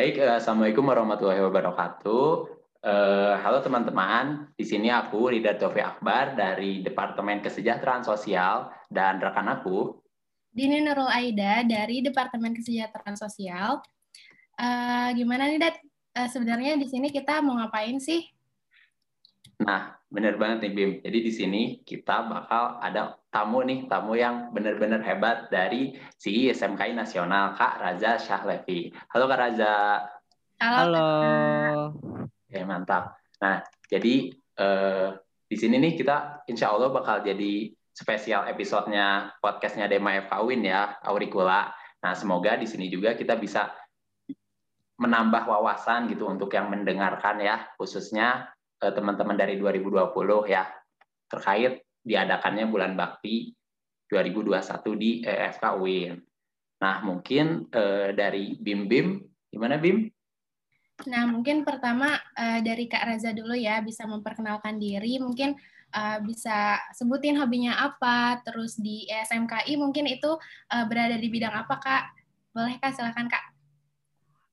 Baik, eh, Assalamualaikum warahmatullahi wabarakatuh. Uh, halo teman-teman, di sini aku Rida Tofi Akbar dari Departemen Kesejahteraan Sosial dan rekan aku Dini Nurul Aida dari Departemen Kesejahteraan Sosial. Uh, gimana nih, Dat? Uh, sebenarnya di sini kita mau ngapain sih? Nah, benar banget nih Bim. Jadi di sini kita bakal ada tamu nih, tamu yang benar-benar hebat dari CI SMKI Nasional, Kak Raza Syahlevi. Halo Kak Raza. Halo. Halo. Oke, mantap. Nah, jadi eh, di sini nih kita insya Allah bakal jadi spesial episodenya podcastnya Dema FKWin ya, Auricula. Nah, semoga di sini juga kita bisa menambah wawasan gitu untuk yang mendengarkan ya, khususnya teman-teman dari 2020 ya, terkait diadakannya bulan bakti 2021 di EFK UIN. Nah, mungkin uh, dari Bim Bim, gimana Bim? Nah, mungkin pertama uh, dari Kak Raza dulu ya, bisa memperkenalkan diri, mungkin uh, bisa sebutin hobinya apa, terus di SMKI mungkin itu uh, berada di bidang apa, Kak? Boleh Kak, silakan Kak.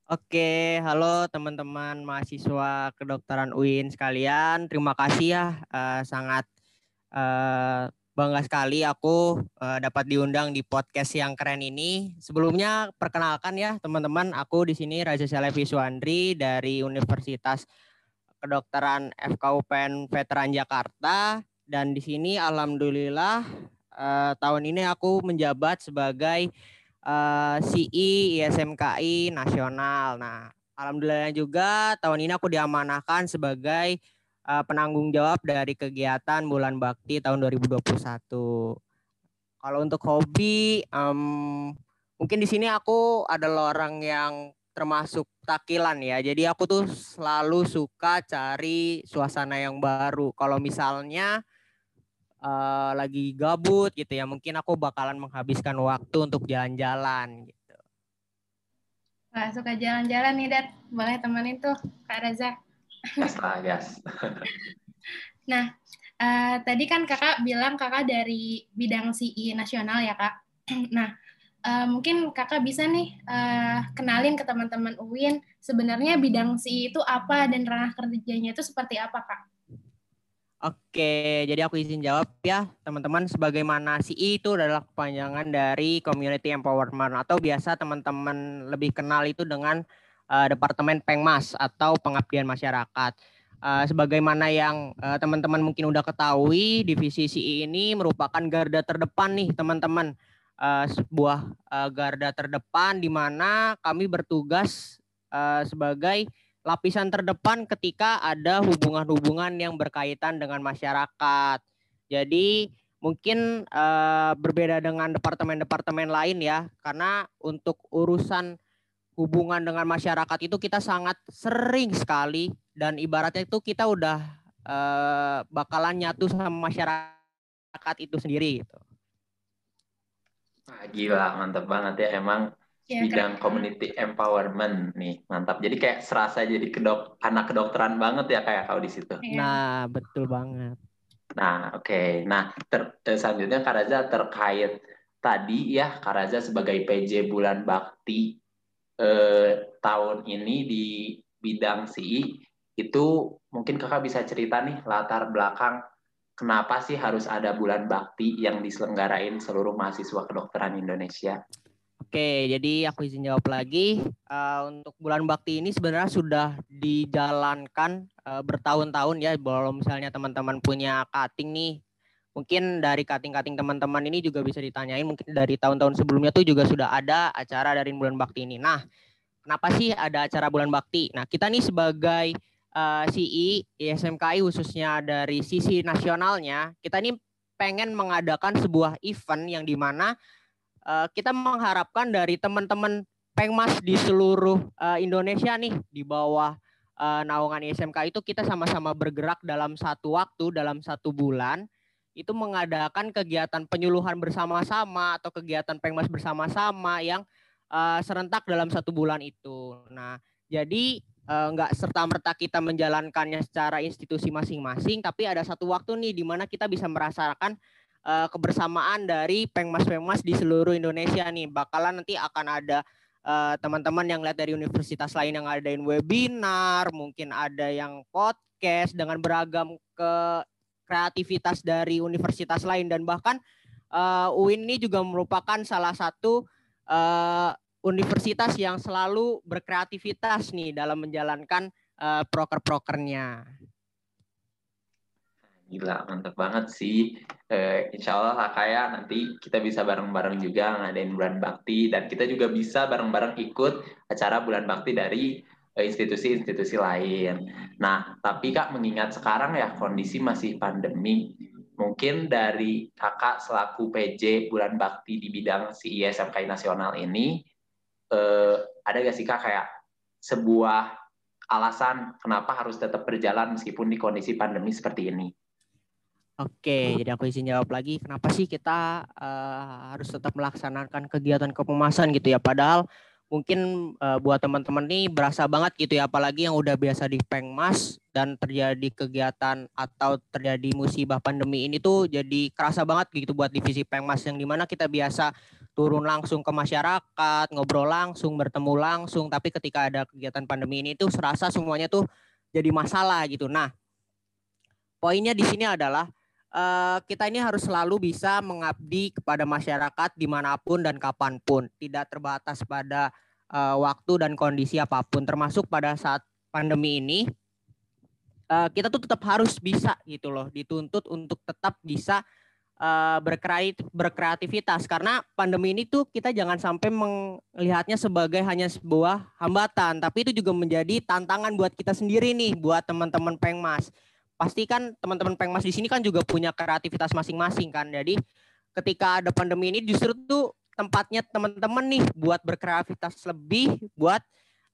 Oke, halo teman-teman mahasiswa kedokteran UIN sekalian. Terima kasih ya, uh, sangat Uh, bangga sekali aku uh, dapat diundang di podcast yang keren ini. Sebelumnya perkenalkan ya teman-teman, aku di sini Raja Selevi Suandri dari Universitas Kedokteran FKUPN Veteran Jakarta dan di sini alhamdulillah uh, tahun ini aku menjabat sebagai uh, CI ISMKI nasional. Nah, alhamdulillah juga tahun ini aku diamanahkan sebagai uh, penanggung jawab dari kegiatan Bulan Bakti tahun 2021. Kalau untuk hobi, um, mungkin di sini aku adalah orang yang termasuk takilan ya. Jadi aku tuh selalu suka cari suasana yang baru. Kalau misalnya uh, lagi gabut gitu ya, mungkin aku bakalan menghabiskan waktu untuk jalan-jalan gitu. Wah, suka jalan-jalan nih, Dad. Boleh temenin tuh, Kak Reza. Lah, gas. nah, uh, tadi kan kakak bilang kakak dari bidang CI nasional ya kak. nah, uh, mungkin kakak bisa nih uh, kenalin ke teman-teman UIN sebenarnya bidang CI itu apa dan ranah kerjanya itu seperti apa kak? Oke, jadi aku izin jawab ya teman-teman. Sebagaimana CI itu adalah kepanjangan dari Community Empowerment atau biasa teman-teman lebih kenal itu dengan uh, Departemen Pengmas atau Pengabdian Masyarakat. Uh, sebagaimana yang uh, teman-teman mungkin udah ketahui, divisi CI ini merupakan garda terdepan nih teman-teman. Uh, sebuah uh, garda terdepan di mana kami bertugas uh, sebagai lapisan terdepan ketika ada hubungan-hubungan yang berkaitan dengan masyarakat. Jadi mungkin uh, berbeda dengan departemen-departemen lain ya, karena untuk urusan hubungan dengan masyarakat itu kita sangat sering sekali dan ibaratnya itu kita udah uh, bakalan nyatu sama masyarakat itu sendiri gitu. Wah, gila, mantap banget ya emang ya, bidang kan. community empowerment nih, mantap. Jadi kayak serasa jadi kedok anak kedokteran banget ya kayak kau di situ. Ya. Nah, betul banget. Nah, oke. Okay. Nah, ter eh, selanjutnya Karaza terkait tadi ya Karaza sebagai PJ Bulan Bakti eh, tahun ini di bidang CI itu mungkin kakak bisa cerita nih latar belakang kenapa sih harus ada bulan bakti yang diselenggarain seluruh mahasiswa kedokteran Indonesia? Oke, jadi aku izin jawab lagi. Uh, untuk bulan bakti ini sebenarnya sudah dijalankan uh, bertahun-tahun ya. Kalau misalnya teman-teman punya cutting nih, mungkin dari cutting-cutting teman-teman ini juga bisa ditanyain mungkin dari tahun-tahun sebelumnya tuh juga sudah ada acara dari bulan bakti ini. Nah, kenapa sih ada acara bulan bakti? Nah, kita nih sebagai uh, CI ISMKI khususnya dari sisi nasionalnya, kita ini pengen mengadakan sebuah event yang di mana uh, kita mengharapkan dari teman-teman pengmas di seluruh uh, Indonesia nih di bawah uh, naungan ISMK itu kita sama-sama bergerak dalam satu waktu dalam satu bulan itu mengadakan kegiatan penyuluhan bersama-sama atau kegiatan pengmas bersama-sama yang serentak dalam satu bulan itu. Nah, jadi uh, nggak serta merta kita menjalankannya secara institusi masing-masing, tapi ada satu waktu nih di mana kita bisa merasakan uh, kebersamaan dari pengmas-pengmas di seluruh Indonesia nih. Bakalan nanti akan ada eh, teman-teman yang lihat dari universitas lain yang ngadain webinar, mungkin ada yang podcast dengan beragam ke kreativitas dari universitas lain dan bahkan uh, UIN ini juga merupakan salah satu universitas yang selalu berkreativitas nih dalam menjalankan proker-prokernya. Gila, mantap banget sih. Uh, insya Allah lah kayak nanti kita bisa bareng-bareng juga ngadain bulan bakti dan kita juga bisa bareng-bareng ikut acara bulan bakti dari institusi-institusi lain. Nah, tapi Kak mengingat sekarang ya kondisi masih pandemi, mungkin dari kakak selaku PJ bulan bakti di bidang CIS MKI nasional ini, eh, ada gak sih Kak kayak sebuah alasan kenapa harus tetap berjalan meskipun di kondisi pandemi seperti ini? Oke, jadi aku izin jawab lagi. Kenapa sih kita uh, harus tetap melaksanakan kegiatan kepemasan gitu ya? Padahal mungkin uh, buat teman-teman nih berasa banget gitu ya, apalagi yang udah biasa di pengmas dan terjadi kegiatan atau terjadi musibah pandemi ini tuh jadi kerasa banget gitu buat divisi pengmas yang di mana kita biasa turun langsung ke masyarakat, ngobrol langsung, bertemu langsung. Tapi ketika ada kegiatan pandemi ini tuh serasa semuanya tuh jadi masalah gitu. Nah, poinnya di sini adalah uh, kita ini harus selalu bisa mengabdi kepada masyarakat di mana pun dan kapan pun, tidak terbatas pada uh, waktu dan kondisi apa pun, termasuk pada saat pandemi ini. Uh, kita tuh tetap harus bisa gitu loh, dituntut untuk tetap bisa uh, berkreativitas. Karena pandemi ini tuh kita jangan sampai melihatnya sebagai hanya sebuah hambatan, tapi itu juga menjadi tantangan buat kita sendiri nih, buat teman-teman pengmas pasti kan teman-teman pengmas di sini kan juga punya kreativitas masing-masing kan. Jadi ketika ada pandemi ini justru tuh tempatnya teman-teman nih buat berkreativitas lebih, buat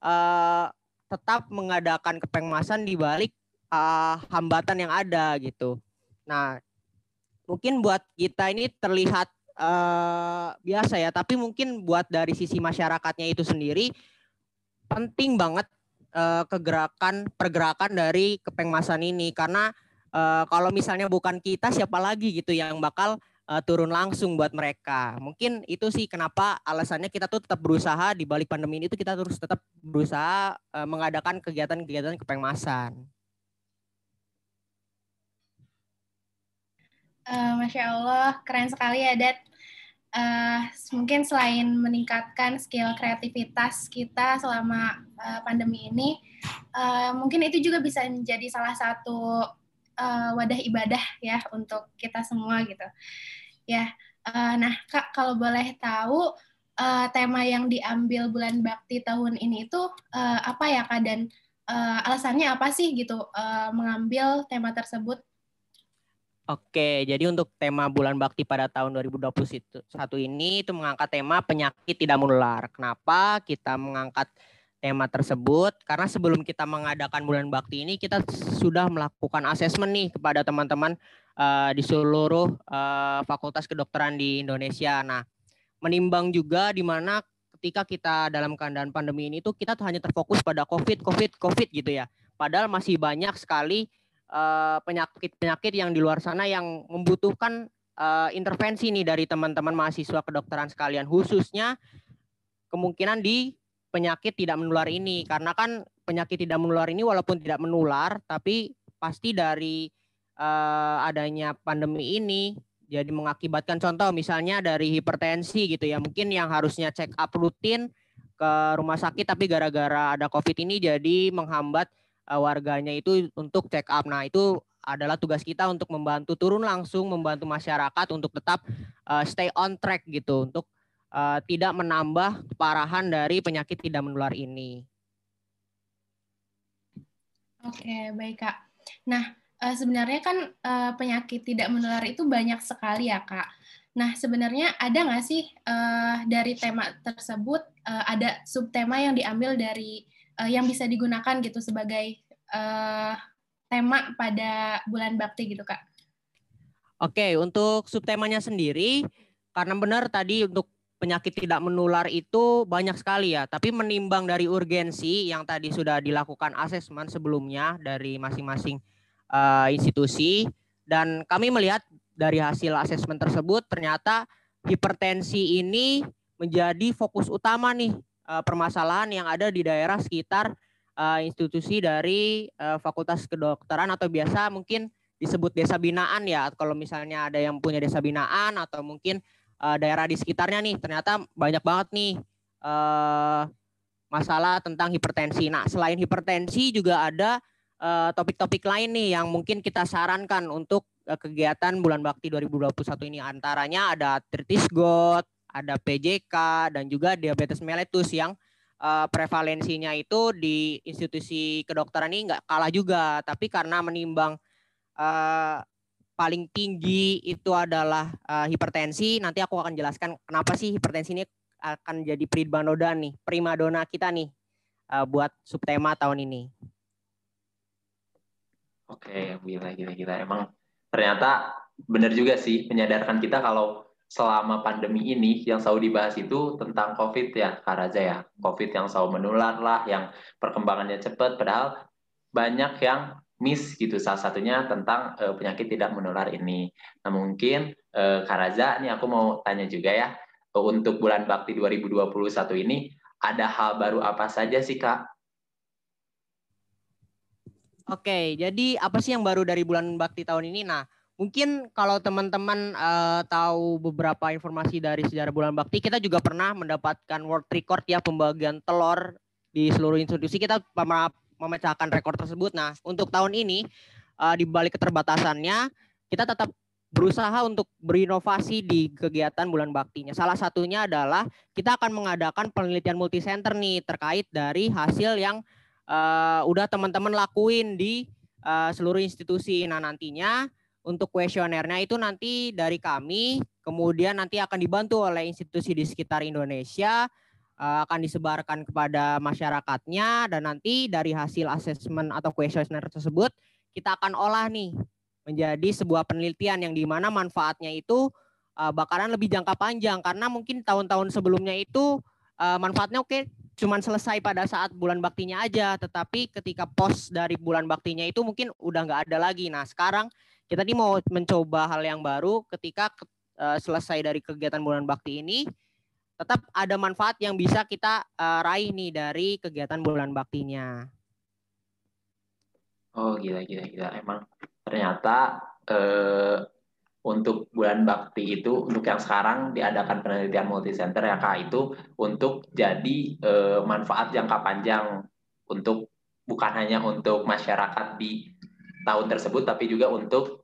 uh, tetap mengadakan kepengmasan di balik uh, hambatan yang ada gitu. Nah, mungkin buat kita ini terlihat uh, biasa ya, tapi mungkin buat dari sisi masyarakatnya itu sendiri penting banget uh, kegerakan pergerakan dari kepengmasan ini karena uh, kalau misalnya bukan kita siapa lagi gitu yang bakal uh, turun langsung buat mereka. Mungkin itu sih kenapa alasannya kita tuh tetap berusaha di balik pandemi ini tuh kita terus tetap berusaha uh, mengadakan kegiatan-kegiatan kepengmasan. Uh, Masya Allah, keren sekali ya, Dad uh, mungkin selain meningkatkan skill kreativitas kita selama uh, pandemi ini, uh, mungkin itu juga bisa menjadi salah satu uh, wadah ibadah ya untuk kita semua gitu. Ya, uh, nah kak kalau boleh tahu uh, tema yang diambil bulan bakti tahun ini itu uh, apa ya kak dan uh, alasannya apa sih gitu uh, mengambil tema tersebut? Oke, jadi untuk tema bulan bakti pada tahun 2021 ini itu mengangkat tema penyakit tidak menular. Kenapa kita mengangkat tema tersebut? Karena sebelum kita mengadakan bulan bakti ini kita sudah melakukan asesmen nih kepada teman-teman uh, di seluruh uh, fakultas kedokteran di Indonesia. Nah, menimbang juga di mana ketika kita dalam keadaan pandemi ini tuh kita hanya terfokus pada COVID, COVID, COVID gitu ya. Padahal masih banyak sekali penyakit-penyakit yang di luar sana yang membutuhkan uh, intervensi nih dari teman-teman mahasiswa kedokteran sekalian khususnya kemungkinan di penyakit tidak menular ini. Karena kan penyakit tidak menular ini walaupun tidak menular tapi pasti dari uh, adanya pandemi ini jadi mengakibatkan contoh misalnya dari hipertensi gitu ya. Mungkin yang harusnya check up rutin ke rumah sakit tapi gara-gara ada covid ini jadi menghambat uh, warganya itu untuk check up. Nah, itu adalah tugas kita untuk membantu turun langsung membantu masyarakat untuk tetap uh, stay on track gitu untuk uh, tidak menambah keparahan dari penyakit tidak menular ini. Oke, baik Kak. Nah, sebenarnya kan penyakit tidak menular itu banyak sekali ya Kak. Nah, sebenarnya ada nggak sih dari tema tersebut ada subtema yang diambil dari uh, yang bisa digunakan gitu sebagai uh, tema pada bulan bakti gitu kak. Oke, untuk subtemanya sendiri karena benar tadi untuk penyakit tidak menular itu banyak sekali ya, tapi menimbang dari urgensi yang tadi sudah dilakukan asesmen sebelumnya dari masing-masing uh, institusi dan kami melihat dari hasil asesmen tersebut ternyata hipertensi ini menjadi fokus utama nih uh, permasalahan yang ada di daerah sekitar uh, institusi dari uh, Fakultas Kedokteran atau biasa mungkin disebut desa binaan ya. Kalau misalnya ada yang punya desa binaan atau mungkin uh, daerah di sekitarnya nih, ternyata banyak banget nih uh, masalah tentang hipertensi. Nah, selain hipertensi juga ada topik-topik lain nih yang mungkin kita sarankan untuk kegiatan bulan bakti 2021 ini antaranya ada artritis gout, ada PJK dan juga diabetes mellitus yang uh, prevalensinya itu di institusi kedokteran ini nggak kalah juga, tapi karena menimbang uh, paling tinggi itu adalah uh, hipertensi, nanti aku akan jelaskan kenapa sih hipertensi ini akan jadi primadona nih, primadona kita nih uh, buat subtema tahun ini. Oke, gila, gila, gila. Emang ternyata benar juga sih menyadarkan kita kalau selama pandemi ini yang selalu dibahas itu tentang COVID ya, Kak Raja ya. COVID yang selalu menular lah, yang perkembangannya cepat, padahal banyak yang miss gitu. Salah satunya tentang uh, penyakit tidak menular ini. Nah mungkin uh, Kak Raja, nih aku mau tanya juga ya, untuk bulan Bakti 2021 ini, ada hal baru apa saja sih Kak? Oke, jadi apa sih yang baru dari bulan Bakti tahun ini? Nah, Mungkin kalau teman-teman uh, tahu beberapa informasi dari sejarah bulan bakti, kita juga pernah mendapatkan world record ya pembagian telur di seluruh institusi. Kita memecahkan rekor tersebut. Nah, untuk tahun ini uh, di balik keterbatasannya, kita tetap berusaha untuk berinovasi di kegiatan bulan baktinya. Salah satunya adalah kita akan mengadakan penelitian multisenter nih terkait dari hasil yang uh, udah teman-teman lakuin di uh, seluruh institusi. Nah, nantinya untuk kuesionernya itu nanti dari kami, kemudian nanti akan dibantu oleh institusi di sekitar Indonesia, eh, akan disebarkan kepada masyarakatnya, dan nanti dari hasil asesmen atau kuesioner tersebut, kita akan olah nih menjadi sebuah penelitian yang di mana manfaatnya itu eh, bakalan lebih jangka panjang, karena mungkin tahun-tahun sebelumnya itu eh, manfaatnya oke cuman selesai pada saat bulan baktinya aja, tetapi ketika pos dari bulan baktinya itu mungkin udah nggak ada lagi. Nah sekarang kita nih mau mencoba hal yang baru ketika uh, selesai dari kegiatan bulan bakti ini tetap ada manfaat yang bisa kita uh, raih nih dari kegiatan bulan baktinya. Oh gila gila gila emang ternyata uh, untuk bulan bakti itu untuk yang sekarang diadakan penelitian multisenter ya kak itu untuk jadi uh, manfaat jangka panjang untuk bukan hanya untuk masyarakat di tahun tersebut tapi juga untuk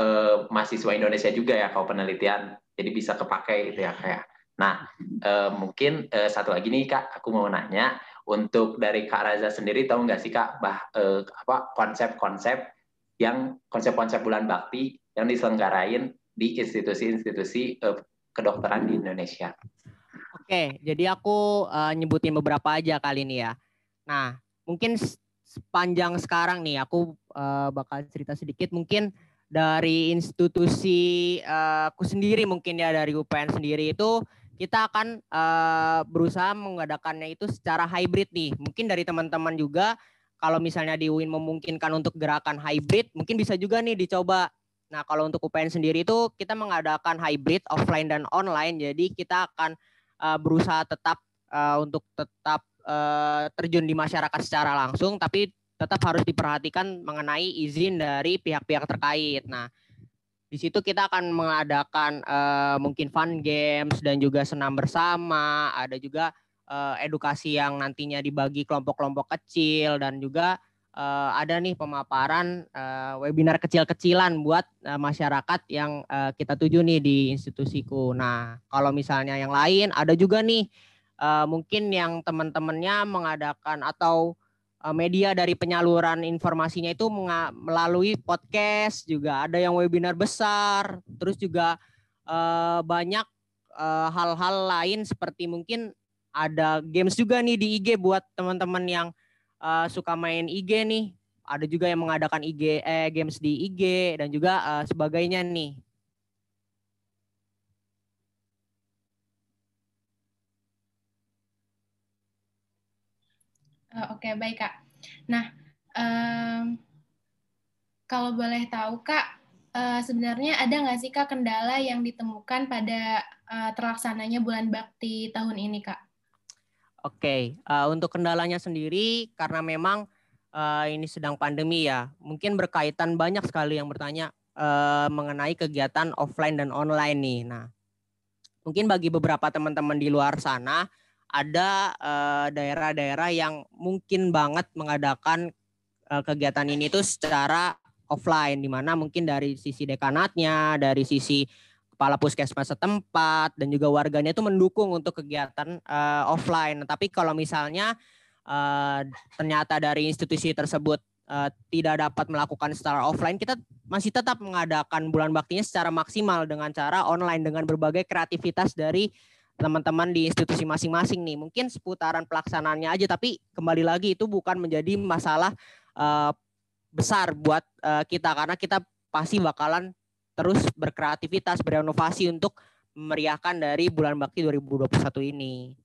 uh, mahasiswa Indonesia juga ya kalau penelitian. Jadi bisa kepakai gitu ya kayak. Nah uh, mungkin uh, satu lagi nih kak. Aku mau nanya untuk dari kak Raza sendiri tahu nggak sih kak bah uh, apa konsep-konsep yang konsep-konsep bulan bakti yang diselenggarain di institusi-institusi uh, kedokteran di Indonesia? Oke, jadi aku uh, nyebutin beberapa aja kali ini ya. Nah, mungkin sepanjang sekarang nih aku uh, bakal cerita sedikit. Mungkin dari institusi uh, aku sendiri mungkin ya dari UPN sendiri itu kita akan uh, berusaha mengadakannya itu secara hybrid nih. Mungkin dari teman-teman juga kalau misalnya di UIN memungkinkan untuk gerakan hybrid, mungkin bisa juga nih dicoba. Nah, kalau untuk UPN sendiri itu kita mengadakan hybrid offline dan online. Jadi kita akan uh, berusaha tetap uh, untuk tetap uh, terjun di masyarakat secara langsung tapi tetap harus diperhatikan mengenai izin dari pihak-pihak terkait. Nah, di situ kita akan mengadakan uh, mungkin fun games dan juga senam bersama, ada juga uh, edukasi yang nantinya dibagi kelompok-kelompok kecil dan juga uh, ada nih pemaparan uh, webinar kecil-kecilan buat uh, masyarakat yang uh, kita tuju nih di institusiku. Nah, kalau misalnya yang lain ada juga nih uh, mungkin yang teman-temannya mengadakan atau media dari penyaluran informasinya itu melalui podcast juga. Ada yang webinar besar terus juga uh, banyak eh, hal-hal lain seperti mungkin ada games juga nih di IG buat teman-teman yang suka main IG nih. Ada juga yang mengadakan IG eh games di IG dan juga sebagainya nih Uh, Oke, okay, baik Kak. Nah, um, kalau boleh tahu Kak, uh, sebenarnya ada nggak sih Kak kendala yang ditemukan pada uh, terlaksananya bulan bakti tahun ini Kak? Oke, uh, untuk kendalanya sendiri karena memang uh, ini sedang pandemi ya, mungkin berkaitan banyak sekali yang bertanya uh, mengenai kegiatan offline dan online nih. Nah, mungkin bagi beberapa teman-teman di luar sana ada daerah-daerah uh, yang mungkin banget mengadakan uh, kegiatan ini tuh secara offline, di mana mungkin dari sisi dekanatnya, dari sisi kepala puskesmas setempat dan juga warganya itu mendukung untuk kegiatan uh, offline. Tapi kalau misalnya ternyata dari institusi tersebut tidak dapat melakukan secara offline, kita masih tetap mengadakan bulan baktinya secara maksimal dengan cara online dengan berbagai kreativitas dari teman-teman di institusi masing-masing nih. Mungkin seputaran pelaksanaannya aja, tapi kembali lagi itu bukan menjadi masalah uh, besar buat uh, kita karena kita pasti bakalan terus berkreativitas, berinovasi untuk memeriahkan dari bulan bakti 2021 ini.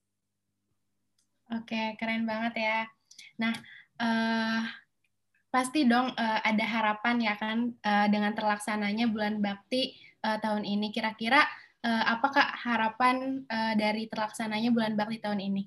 Oke, keren banget ya. Nah, uh, pasti dong uh, ada harapan ya kan uh, dengan terlaksananya bulan bakti uh, tahun ini. Kira-kira uh, apakah harapan uh, dari terlaksananya bulan bakti tahun ini?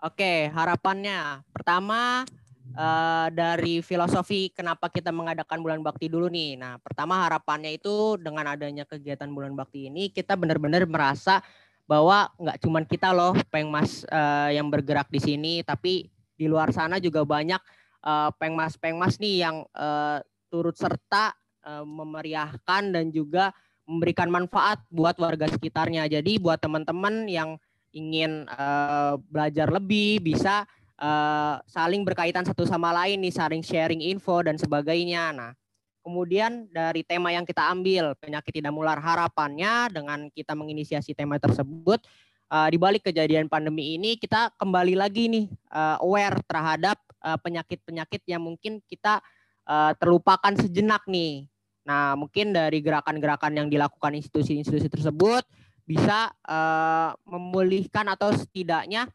Oke, harapannya pertama uh, dari filosofi kenapa kita mengadakan bulan bakti dulu nih. Nah, pertama harapannya itu dengan adanya kegiatan bulan bakti ini kita benar-benar merasa bahwa nggak cuma kita loh pengmas uh, yang bergerak di sini, tapi di luar sana juga banyak uh, pengmas-pengmas nih yang uh, turut serta uh, memeriahkan dan juga memberikan manfaat buat warga sekitarnya. Jadi buat teman-teman yang ingin uh, belajar lebih bisa uh, saling berkaitan satu sama lain nih, saling sharing info dan sebagainya. Nah, kemudian dari tema yang kita ambil penyakit tidak menular harapannya dengan kita menginisiasi tema tersebut uh, di balik kejadian pandemi ini kita kembali lagi nih uh, aware terhadap penyakit-penyakit uh, yang mungkin kita uh, terlupakan sejenak nih. Nah, mungkin dari gerakan-gerakan yang dilakukan institusi-institusi tersebut bisa uh, memulihkan atau setidaknya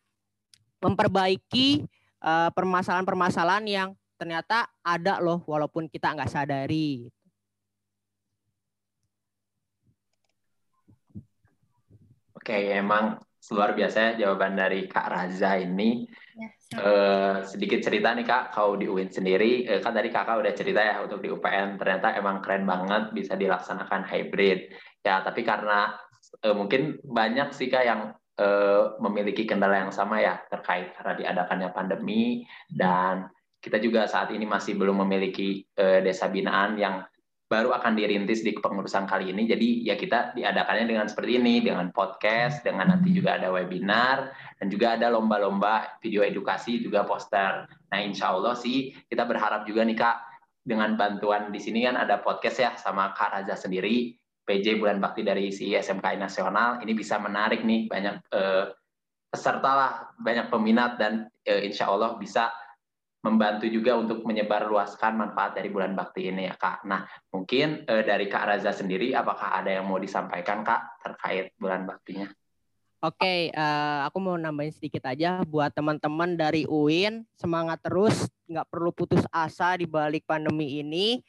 memperbaiki uh, permasalahan-permasalahan yang ternyata ada loh walaupun kita nggak sadari. Oke, emang luar biasa ya jawaban dari Kak Raza ini. Uh, sedikit cerita nih Kak, kau di UIN sendiri, uh, kan tadi Kakak udah cerita ya untuk di UPN, ternyata emang keren banget bisa dilaksanakan hybrid. Ya, tapi karena uh, mungkin banyak sih Kak yang uh, memiliki kendala yang sama ya terkait karena diadakannya pandemi. Dan kita juga saat ini masih belum memiliki uh, desa binaan yang baru akan dirintis di pengurusan kali ini. Jadi ya kita diadakannya dengan seperti ini, dengan podcast, dengan nanti juga ada webinar, dan juga ada lomba-lomba video edukasi, juga poster. Nah insya Allah sih kita berharap juga nih Kak, dengan bantuan di sini kan ada podcast ya sama Kak Raza sendiri, PJ Bulan Bakti dari si SMKI Nasional ini bisa menarik nih banyak eh, peserta lah, banyak peminat dan eh, insya Allah bisa membantu juga untuk menyebarluaskan manfaat dari bulan bakti ini ya kak. Nah mungkin eh, dari kak Raza sendiri, apakah ada yang mau disampaikan kak terkait bulan baktinya? Oke, okay, uh, eh, aku mau nambahin sedikit aja buat teman-teman dari UIN semangat terus, nggak perlu putus asa di balik pandemi ini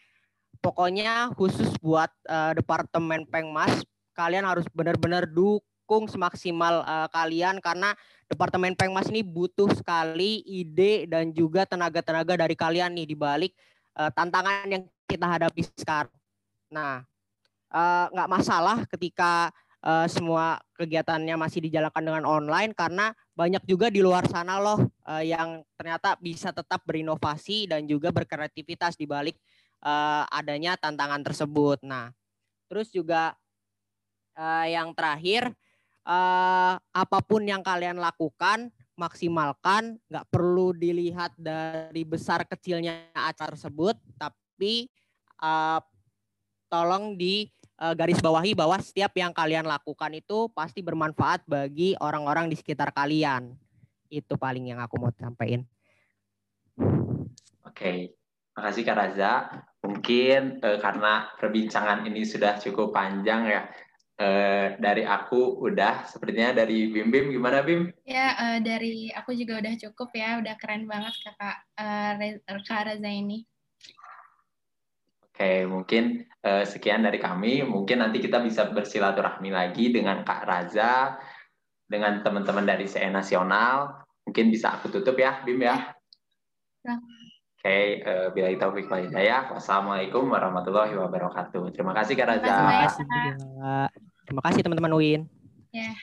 pokoknya khusus buat uh, departemen Pengmas kalian harus benar-benar dukung semaksimal uh, kalian karena departemen Pengmas ini butuh sekali ide dan juga tenaga-tenaga dari kalian nih di balik uh, tantangan yang kita hadapi sekarang. Nah, nggak uh, masalah ketika uh, semua kegiatannya masih dijalankan dengan online karena banyak juga di luar sana loh uh, yang ternyata bisa tetap berinovasi dan juga berkreativitas di balik uh, adanya tantangan tersebut. Nah, terus juga uh, yang terakhir, uh, apa pun yang kalian lakukan, maksimalkan, nggak perlu dilihat dari besar kecilnya acara tersebut, tapi uh, tolong di uh, garis bawahi bahwa setiap yang kalian lakukan itu pasti bermanfaat bagi orang-orang di sekitar kalian. Itu paling yang aku mau sampaikan. Oke, makasih Kak Raza. Mungkin uh, karena perbincangan ini sudah cukup panjang ya. Uh, dari aku udah, sepertinya dari Bim Bim gimana Bim? Ya uh, dari aku juga udah cukup ya, udah keren banget kakak uh, Kak Raza ini. Oke, mungkin uh, sekian dari kami. Mungkin nanti kita bisa bersilaturahmi lagi dengan Kak Raza dengan teman-teman dari CE Nasional. Mungkin bisa aku tutup ya, Bim ya. Ya. Oke, okay, uh, bila kita wal hidayah. Wassalamualaikum warahmatullahi wabarakatuh. Terima kasih Kak Raja. Terima kasih, Terima kasih teman-teman UIN. Ya.